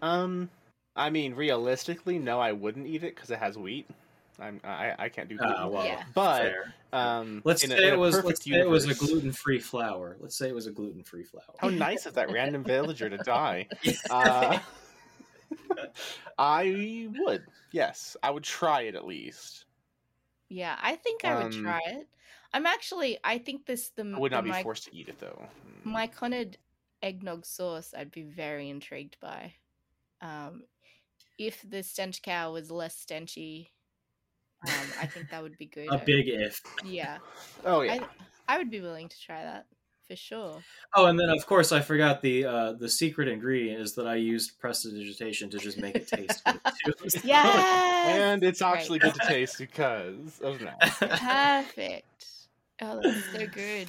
Um, I mean, realistically, no, I wouldn't eat it because it has wheat. I'm, I, I can't do gluten. Ah, well, Yeah. but um, Let's in a- say in it was. Let's say it was a gluten-free flour. Let's say it was a gluten-free flour. How nice of that random villager to die. Uh, I would. Yes, I would try it at least. yeah, I think I would Um, try it. I'm actually. I think this the I would not the be my, forced to eat it though. Mm. myconid eggnog sauce. I'd be very intrigued by. Um, if the stench cow was less stenchy, um, I think that would be good. a big if. Yeah, Oh yeah. I I would be willing to try that for sure. Oh, and then of course I forgot the uh, the secret ingredient is that I used prestidigitation to just make it taste good too. So- and it's Great. actually good to taste because of that. perfect. Oh, that's so good.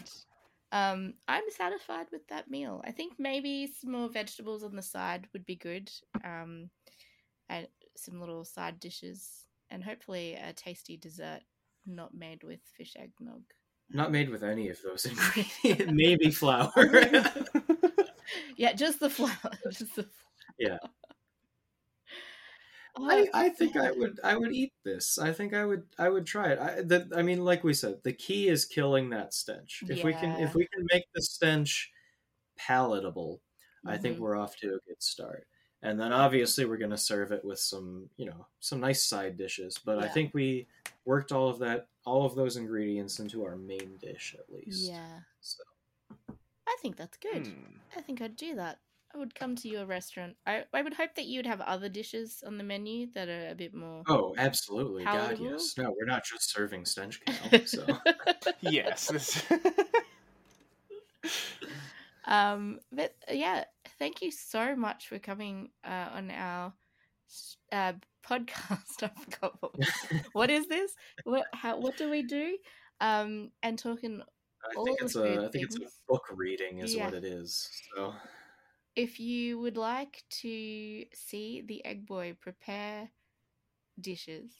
Um, I'm satisfied with that meal. I think maybe some more vegetables on the side would be good. Um, and some little side dishes, and hopefully a tasty dessert not made with fish eggnog. Not made with any of those ingredients. Maybe flour. Yeah, just the flour. Just the flour. Yeah. Oh, I, I think I would I would eat this. I think I would I would try it. I the, I mean, like we said, the key is killing that stench. If we can if we can make the stench palatable, I think Mhm. we're off to a good start. And then obviously we're gonna serve it with some you know some nice side dishes. But I think we worked all of that all of those ingredients into our main dish at least. Yeah, So I think that's good. Hmm. I think I'd do that. I would come to your restaurant. I, I would hope that you'd have other dishes on the menu that are a bit more. oh, absolutely, God, yes. No, we're not just serving stench cow. So. Yes. um, but uh, yeah, thank you so much for coming uh, on our uh, podcast. I forgot what, what is this? What how what do we do? Um, and talking. I all think it's the a good I think it's a book reading is Yeah. what it is. So If you would like to see the Egg Boy prepare dishes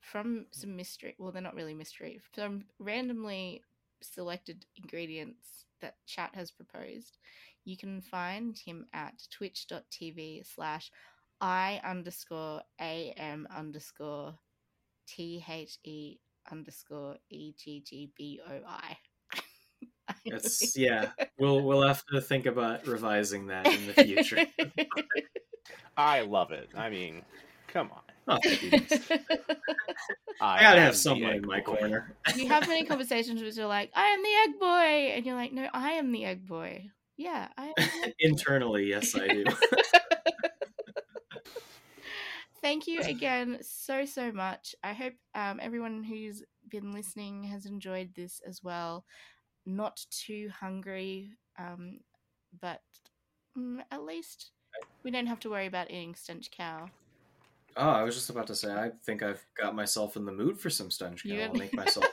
from some mystery, well, they're not really mystery, from randomly selected ingredients that chat has proposed, you can find him at twitch.tv slash i underscore am underscore t h e underscore e g g b o i. it's yeah. We'll we'll have to think about revising that in the future. I love it. I mean, come on. Oh. I I gotta have someone in my boy. corner. you have many conversations which are like, I am the egg boy. And you're like, no, I am the egg boy. Yeah, I am. the egg boy." Internally, yes, I do. Thank you again so, so much. I hope um, everyone who's been listening has enjoyed this as well. Not too hungry, um, but mm, at least we don't have to worry about eating stench cow. Oh, I was just about to say. I think I've got myself in the mood for some stench cow. I'll make myself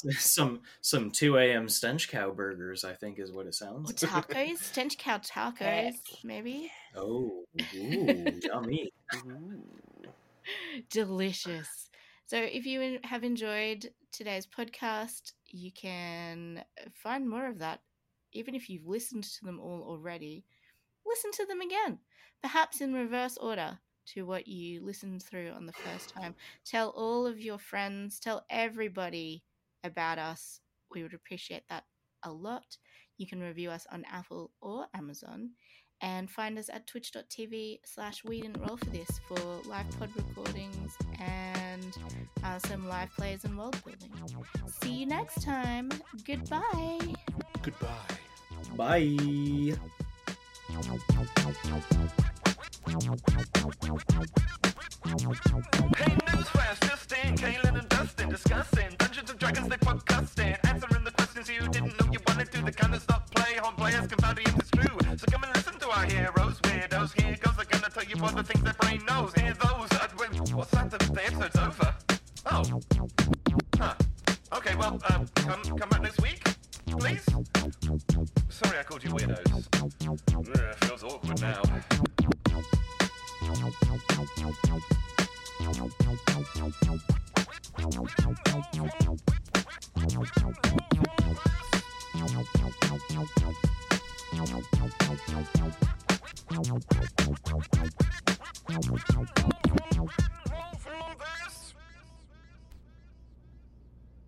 some some some two a.m. stench cow burgers. I think is what it sounds. sounds. tacos, stench cow tacos, maybe. Oh, ooh, yummy! Ooh. Delicious. So, if you have enjoyed today's podcast, you can find more of that. Even if you've listened to them all already, listen to them again, perhaps in reverse order to what you listened through on the first time. Tell all of your friends, tell everybody about us. We would appreciate that a lot. You can review us on Apple or Amazon and find us at twitch.tv slash we didn't roll for this for live pod recordings and uh, some live plays and world building see you next time goodbye Goodbye. Bye. Hey, in, Kaylin and Dustin discussing Dungeons and Dragons, they podcasting, answering the questions you didn't know you wanted to. The kind of stuff play home players can find it is true. So come and listen to our heroes, weirdos. Here goes, they're gonna tell you all the things their brain knows. Hear those? Wait, what's that? The, the episode's over. Oh. Huh. Okay, well, um, come, come back next week, please. Sorry I called you weirdos.